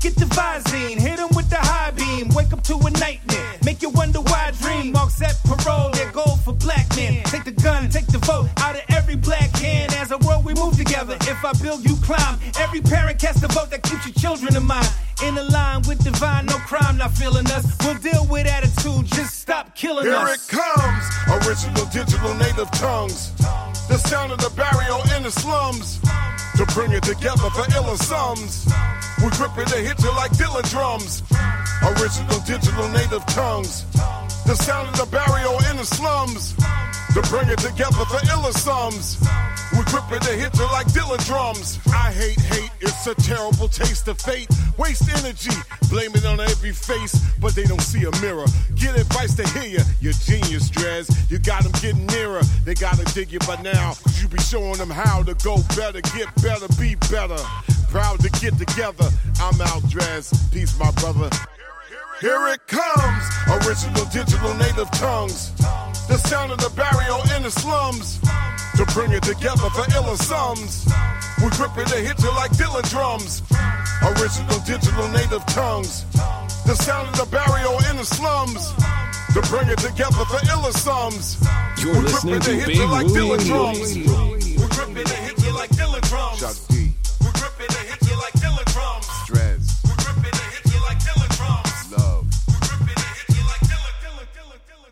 get the Visine, hit him with the high beam. Wake up to a nightmare, make you wonder why dream. Marks at parole, their goal for black men. Take the gun, take the vote out of every black hand. As a world, we move together. If I build, you climb. Every parent casts a vote that keeps your children in mind. In a line with divine, no crime not feeling us. We'll deal with attitude, just stop killing Here us. Here it comes. Original digital native tongues. The sound of the barrio in the slums. To bring it together for iller sums. We grip it and hit you like Dilla drums. Original digital native tongues. The sound of the barrio in the slums. To bring it together for iller sums. We grip it and hit you like Dilla drums. I hate hate, it's a terrible taste of fate. Waste energy, blame it on every face, but they don't see a mirror. Get advice to hear you, genius, Dres. You got them getting nearer, they gotta dig you by now. Cause you be showing them how to go better, get better, be better. Proud to get together, I'm out, Dres. Peace, my brother. Here it comes, original digital native tongues. The sound of the barrio in the slums. To to bring it together for iller sums. We grip it and hit you like Dilla drums. Original digital native tongues. The sound of the barrio in the slums. To bring it together for iller sums. You're we grip listening it to and hit Big like Woo Dilla drums. We grip it and hit you like Dilla drums.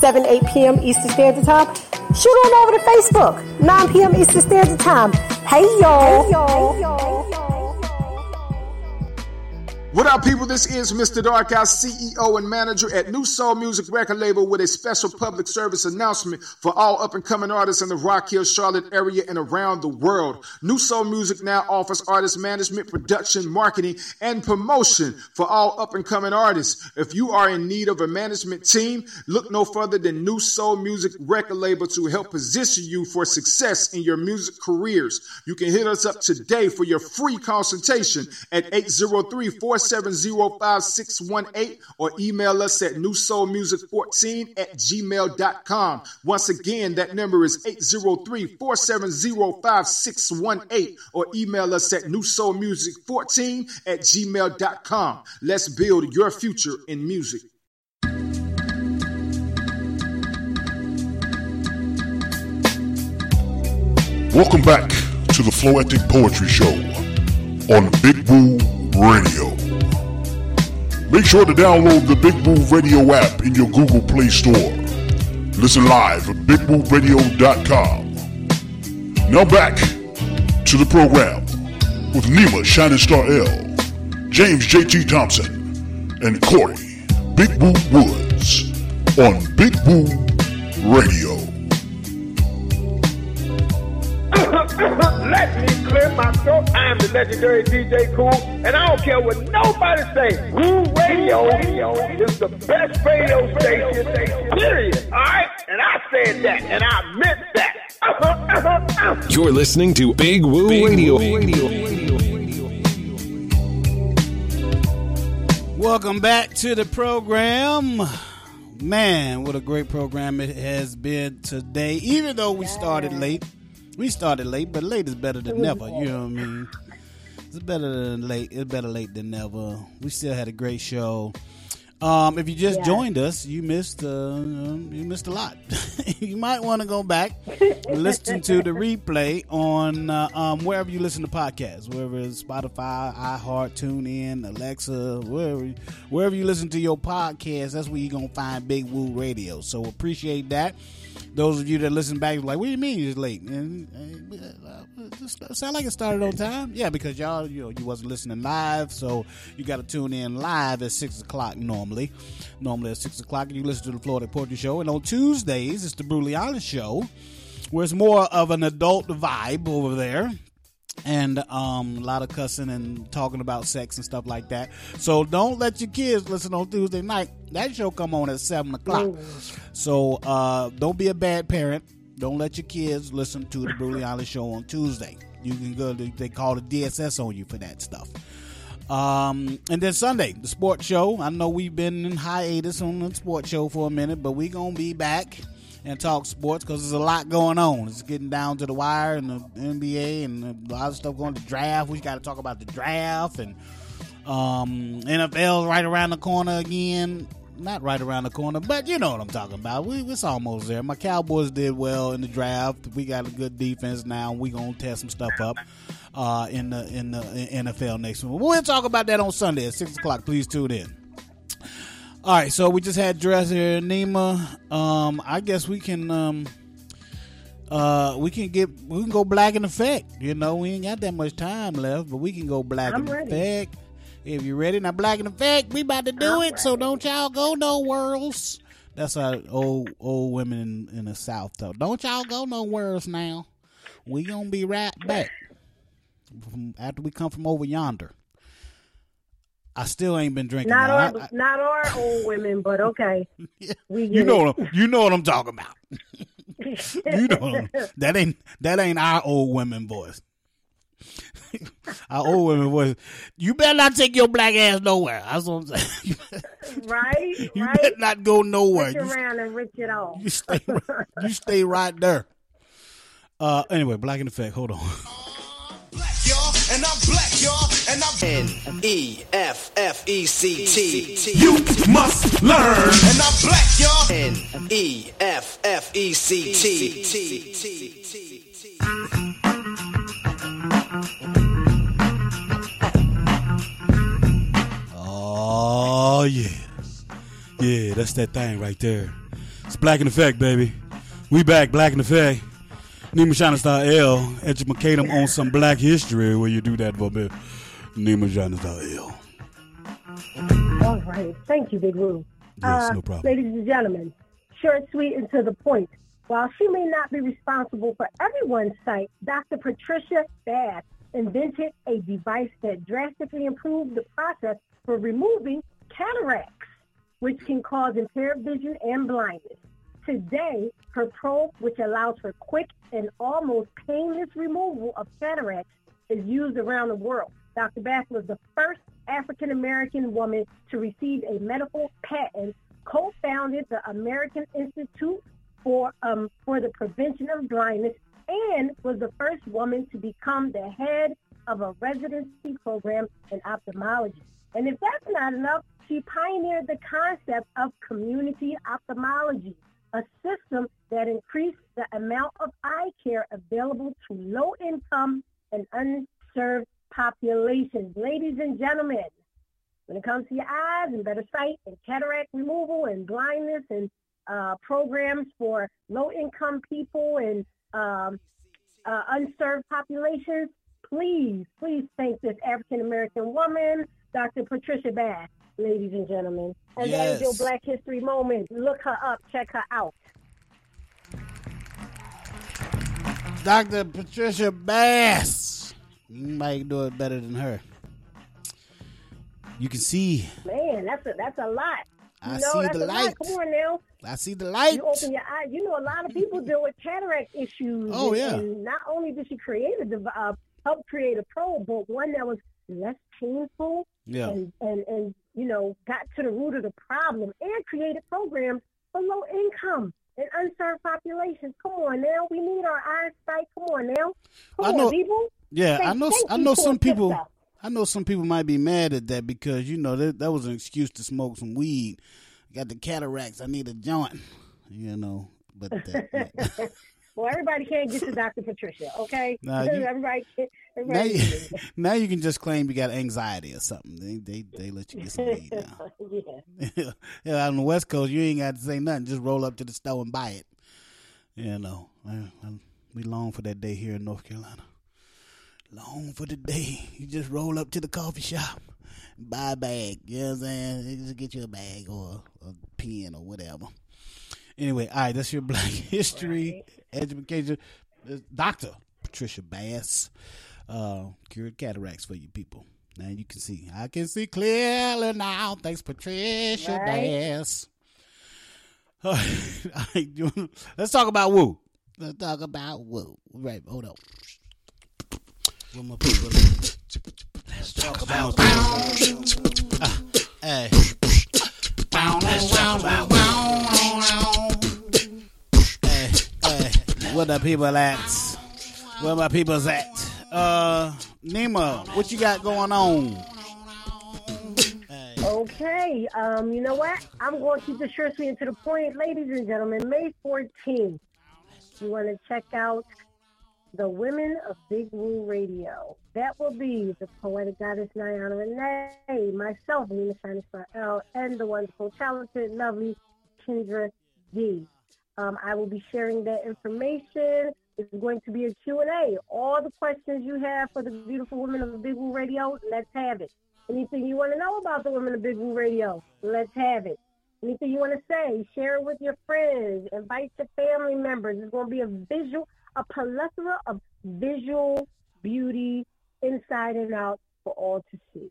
7, 8 p.m. Eastern Standard Time, shoot on over to Facebook, 9 p.m. Eastern Standard Time. Hey y'all. Hey y'all. What up, people? This is Mr. Dark Eye, CEO and manager at New Soul Music Record Label with a special public service announcement for all up and coming artists in the Rock Hill, Charlotte area and around the world. New Soul Music now offers artist management, production, marketing, and promotion for all up and coming artists. If you are in need of a management team, look no further than New Soul Music Record Label to help position you for success in your music careers. You can hit us up today for your free consultation at 803 470 5618 or email us at newsoulmusic14 at gmail.com. Once again, that number is 803 470 5618 or email us at newsoulmusic14 at gmail.com. Let's build your future in music. Welcome back to the Floetic Poetry Show on Big Woo Radio. Make sure to download the Big Woo Radio app in your Google Play Store. Listen live at bigwooradio.com. Now back to the program with Nima Shining Star L, James JT Thompson, and Corey Big Woo Woods on Big Woo Radio. Let me clear my throat. I'm the legendary DJ Cool, and I don't care what nobody say. Woo Radio is the best radio station, period. All right? And I said that, and I meant that. You're listening to Big Woo Radio. Welcome back to the program. Man, what a great program it has been today. Even though we started late, we started late, but late is better than never. You know what I mean? It's better than late. It's better late than never. We still had a great show. Um, if you just Yeah. joined us, you missed uh, you missed a lot. you might want to go back listen to the replay on uh, um, wherever you listen to podcasts, wherever it's Spotify, iHeart, TuneIn, Alexa, wherever wherever you listen to your podcast. That's where you're gonna find Big Woo Radio. So appreciate that. Those of you that listen back, like, what do you mean it's late? And, uh, it just sound like it started on time. Yeah, because y'all, you know, you wasn't listening live, so you got to tune in live at six o'clock normally. Normally at six o'clock, you listen to the Floetic Poetry Show, and on Tuesdays it's the Brutally Show, where it's more of an adult vibe over there and um, a lot of cussing and talking about sex and stuff like that. So don't let your kids listen on Tuesday night. That show come on at seven o'clock. So uh, don't be a bad parent. Don't let your kids listen to the Brutally Honest show on Tuesday. You can go. They call the DSS on you for that stuff. Um, and then Sunday, the sports show. I know we've been in hiatus on the sports show for a minute, but we're gonna be back and talk sports because there's a lot going on. It's getting down to the wire and the NBA and a lot of stuff going to draft. We got to talk about the draft and um, NFL right around the corner again. Not right around the corner, but you know what I'm talking about. We it's almost there. My Cowboys did well in the draft. We got a good defense now. We gonna test some stuff up uh, in the in the NFL next week. We'll talk about that on Sunday at six o'clock. Please tune in. All right, so we just had Dresser here, Nima. Um, I guess we can um, uh, we can get we can go black in effect. You know, we ain't got that much time left, but we can go black I'm in ready. effect. If you ready, now black in effect, we about to do it. So don't y'all go no worlds. That's how old old women in, in the South though. Don't y'all go no worlds now. We gonna be right back. From, after we come from over yonder. I still ain't been drinking. Not now. our, I- I- not our old women, but okay. We you know, it. what I'm- you know what I'm talking about. you know what I'm- that ain't that ain't our old women voice. our old women voice. You better not take your black ass nowhere. That's what I'm saying. right, You right. better not go nowhere. Switch You, around and rich it off. you stay you stay right there. Uh, anyway, black in effect. Hold on. Black, y'all, And I'm black, y'all, and I'm N E F F E C T. You must learn. And I'm black, y'all. N E F F E C T. Oh yeah, yeah, that's that thing right there. It's black in effect, baby. We back, black in effect. Nima Shining Star L, educate them on some black history where you do that for me. Nima Star L. All right. Thank you, Big Woo. Yes, uh, no problem. Ladies and gentlemen, short, sweet, and to the point. While she may not be responsible for everyone's sight, Dr. Patricia Bass invented a device that drastically improved the process for removing cataracts, which can cause impaired vision and blindness. Today, her probe, which allows for quick and almost painless removal of cataracts, is used around the world. Dr. Bass was the first African American woman to receive a medical patent, co-founded the American Institute for um, for the Prevention of Blindness, and was the first woman to become the head of a residency program in ophthalmology. And if that's not enough, she pioneered the concept of community ophthalmology, a system that increased the amount of eye care available to low-income and unserved populations. Ladies and gentlemen, when it comes to your eyes and better sight and cataract removal and blindness and uh, programs for low-income people and um, uh, unserved populations, please, please thank this African-American woman, Dr. Patricia Bass, ladies and gentlemen. And that is your Black History Moment. Look her up. Check her out. Dr. Patricia Bass. You might do it better than her. You can see. Man, that's a that's a lot. You I know, see that's the a light. lot. Come on now. I see the light. You open your eyes. You know, a lot of people deal with cataract issues. Oh, and, yeah. And not only did she create a uh, help create a probe, but one that was less painful. Yeah. And, and and you know got to the root of the problem and created programs for low income and unserved populations. Come on now, we need our eyesight. Come on now. Come I on, know- people. Yeah, I know. I know some people. sister. I know some people might be mad at that because you know that that was an excuse to smoke some weed. Got the cataracts. I need a joint. You know, but that, well, everybody can't get to Dr. Patricia, okay? Nah, you- everybody, now, everybody you, now you can just claim you got anxiety or something. They they they let you get some weed now. yeah. yeah, on the West Coast, you ain't got to say nothing. Just roll up to the store and buy it. You know, I- I- we long for that day here in North Carolina. Long for the day. You just roll up to the coffee shop, buy a bag. You know what I'm saying? They Just get you a bag or a pen or whatever. Anyway, all right, that's your Black History education. Uh, Doctor Patricia Bass uh, cured cataracts for you people. Now you can see. I can see clearly now. Thanks, Patricia Right. Bass. All right, all right, let's talk about Woo. Let's talk about Woo. Right, hold on. Where my people? Let's talk about Hey. Let's Hey, hey, where the people at? Where my people's at? Uh, Nima, what you got going on? Okay, um, you know what? I'm going to keep the short, sweet, and to the point. Ladies and gentlemen, May 14th, you want to check out the Women of Big Woo Radio. That will be the poetic goddess Nyana Renee, myself, Nima Shining Star L, and the wonderful, talented, lovely Kendra D. Um, I will be sharing that information. It's going to be a Q&A. All the questions you have for the beautiful women of Big Woo Radio, let's have it. Anything you want to know about the women of Big Woo Radio, let's have it. Anything you want to say, share it with your friends, invite your family members. It's going to be a visual, a plethora of visual beauty inside and out for all to see.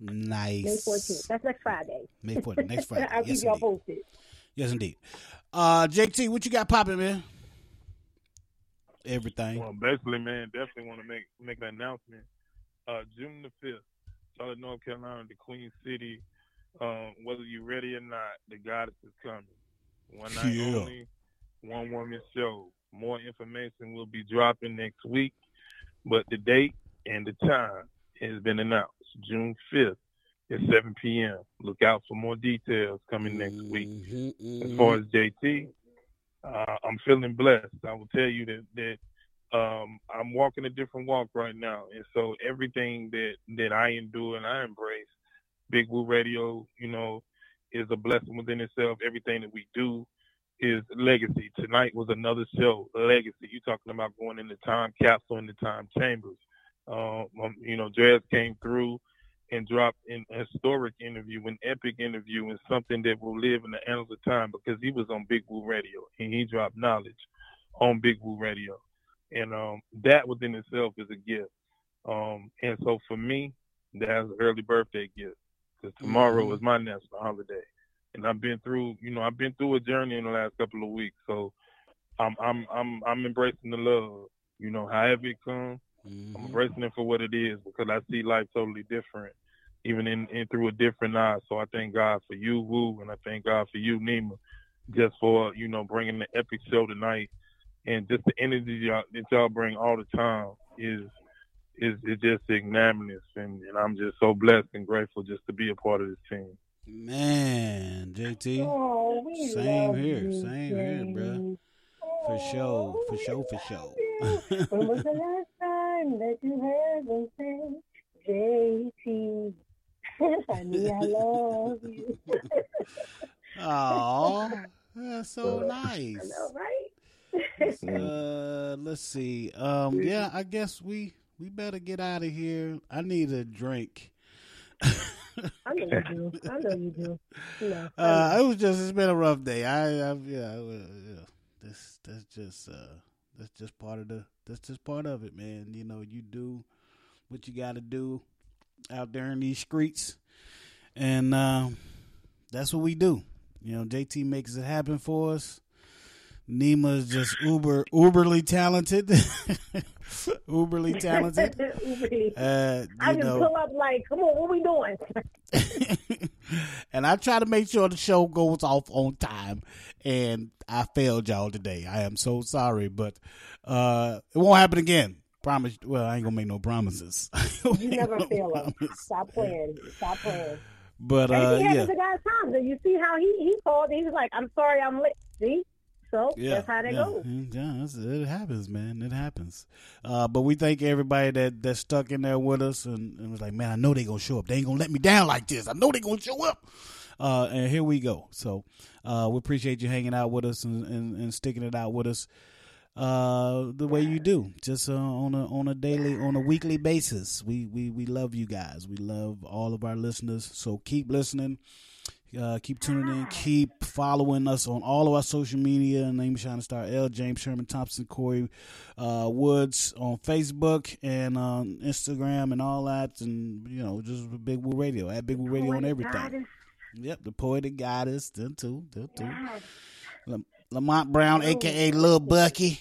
Nice. May 14th. That's next Friday. May 14th. Next Friday. I'll yes, keep y'all posted. Yes, indeed. Uh, JT, what you got popping, man? Everything. Well, basically, man, definitely want to make make an announcement. Uh, June the fifth, Charlotte, North Carolina, the Queen City. Um, whether you're ready or not, the goddess is coming. One night Yeah. only, one woman show. More information will be dropping next week, but the date and the time has been announced. June fifth at 7 p.m. Look out for more details coming next week. As far as JT, uh, I'm feeling blessed. I will tell you that that um, I'm walking a different walk right now, and so everything that that I endure and I embrace, Big Woo Radio, you know, is a blessing within itself. Everything that we do is legacy. Tonight was another show, legacy. You talking about going in the time capsule in the time chambers. Um, um, you know, Jazz came through and dropped an historic interview, an epic interview, and something that will live in the annals of time because he was on Big Woo Radio and he dropped knowledge on Big Woo Radio, and um, that within itself is a gift. Um, and so for me, that's an early birthday gift because tomorrow Mhm. is my national holiday, and I've been through, you know, I've been through a journey in the last couple of weeks, so I'm I'm I'm I'm embracing the love, you know, however it comes. I'm mm-hmm. embracing it for what it is because I see life totally different, even in, in through a different eye. So I thank God for you, Woo, and I thank God for you, Nima, just for you know bringing the epic show tonight, and just the energy y'all, that y'all bring all the time is is is just ignominious, and, and I'm just so blessed and grateful just to be a part of this team. Man, JT. Oh, Same here. you, Same here, bruh. For sure. For sure. For sure. When was the last time that you heard them say, JT, honey, I love you? Aw, that's so nice. I know, right? Uh, let's see. Um, yeah, I guess we we better get out of here. I need a drink. I know you do. I know you do. I Uh, it was just it's been a rough day. I, I yeah, I, yeah. This that's just uh that's just part of the that's just part of it, man. You know, you do what you got to do out there in these streets, and um, that's what we do. You know, JT makes it happen for us. Nima is just uber uberly talented, uberly talented. Uberly. Uh, I just know, pull up like, come on, what we doing? and I try to make sure the show goes off on time. And I failed y'all today. I am so sorry, but uh, it won't happen again. Promise. Well, I ain't gonna make no promises. You never fail us. Stop playing. Stop playing. but uh, yeah, to God's time. And you see how he he called. He was like, "I'm sorry, I'm late." See, so yeah, that's how that yeah, goes. yeah. it happens, man. It happens. Uh, but we thank everybody that that stuck in there with us and, and was like, man, I know they gonna show up. They ain't gonna let me down like this. I know they gonna show up. Uh, and here we go. So uh, we appreciate you hanging out with us and, and, and sticking it out with us uh, the way you do, just uh, on a on a daily, on a weekly basis. We we we love you guys. We love all of our listeners. So keep listening. Uh, keep tuning in. Keep following us on all of our social media. Nima Shining Star L. James Sherman Thompson Corey uh, Woods on Facebook and on Instagram and all that. And, you know, just Big Woo Radio. At Big Woo Radio on everything. goddess. Yep, the Poetic Goddess. Them too. Them too. Lam- Lamont Brown, a.k.a. Lil Bucky.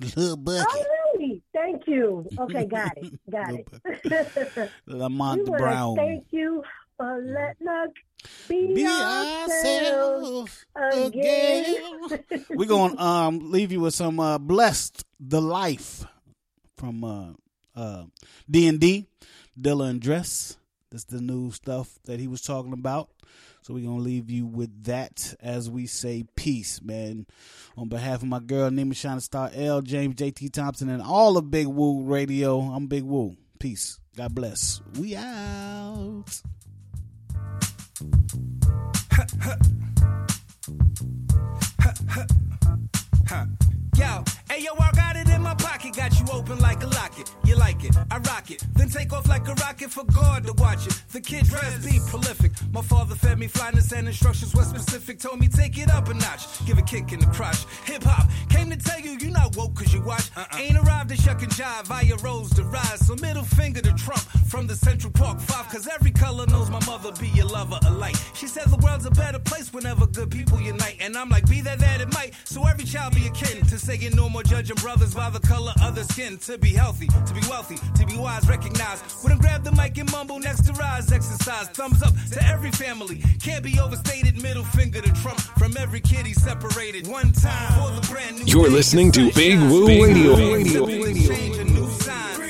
Lil Bucky. Oh, really? Thank you. Okay, got it. Got it. Lamont Brown. Thank you for letting us be, Be ourselves ourselves again. We're going to um, leave you with some uh, Blessed the Life from uh, uh, D&D, Dilla and Dres. That's the new stuff that he was talking about. So we're going to leave you with that as we say peace, man. On behalf of my girl, Nima Shine Star L, James JT Thompson, and all of Big Woo Radio, I'm Big Woo. Peace. God bless. We out. Yo, hey yo, I got it in my pocket. got you open like a locket. You like it, I rock it. Then take off like a rocket for God to watch it. The kid Dres be prolific. My father fed me flyness and instructions were specific. Told me take it up a notch, give a kick in the crotch. Hip hop came to tell you you not woke cause you watch. Uh-uh. Ain't arrived at shuck and jive, via rose to rise. So middle finger to Trump from the Central Park Five. Cause every color knows my mother be your lover alike. She said the world's a better place whenever good people unite. And I'm like, be that that it might. So every child be akin to saying no more judging brothers by the color of their skin. To be healthy, to be wealthy, to be wise, recognize. Wouldn't grab the mic and mumble next to rise, exercise. Thumbs up to every family. Can't be overstated. Middle finger to Trump from every kid he separated. One time for the brand new. You're listening to Big Woo radio radio radio Radio.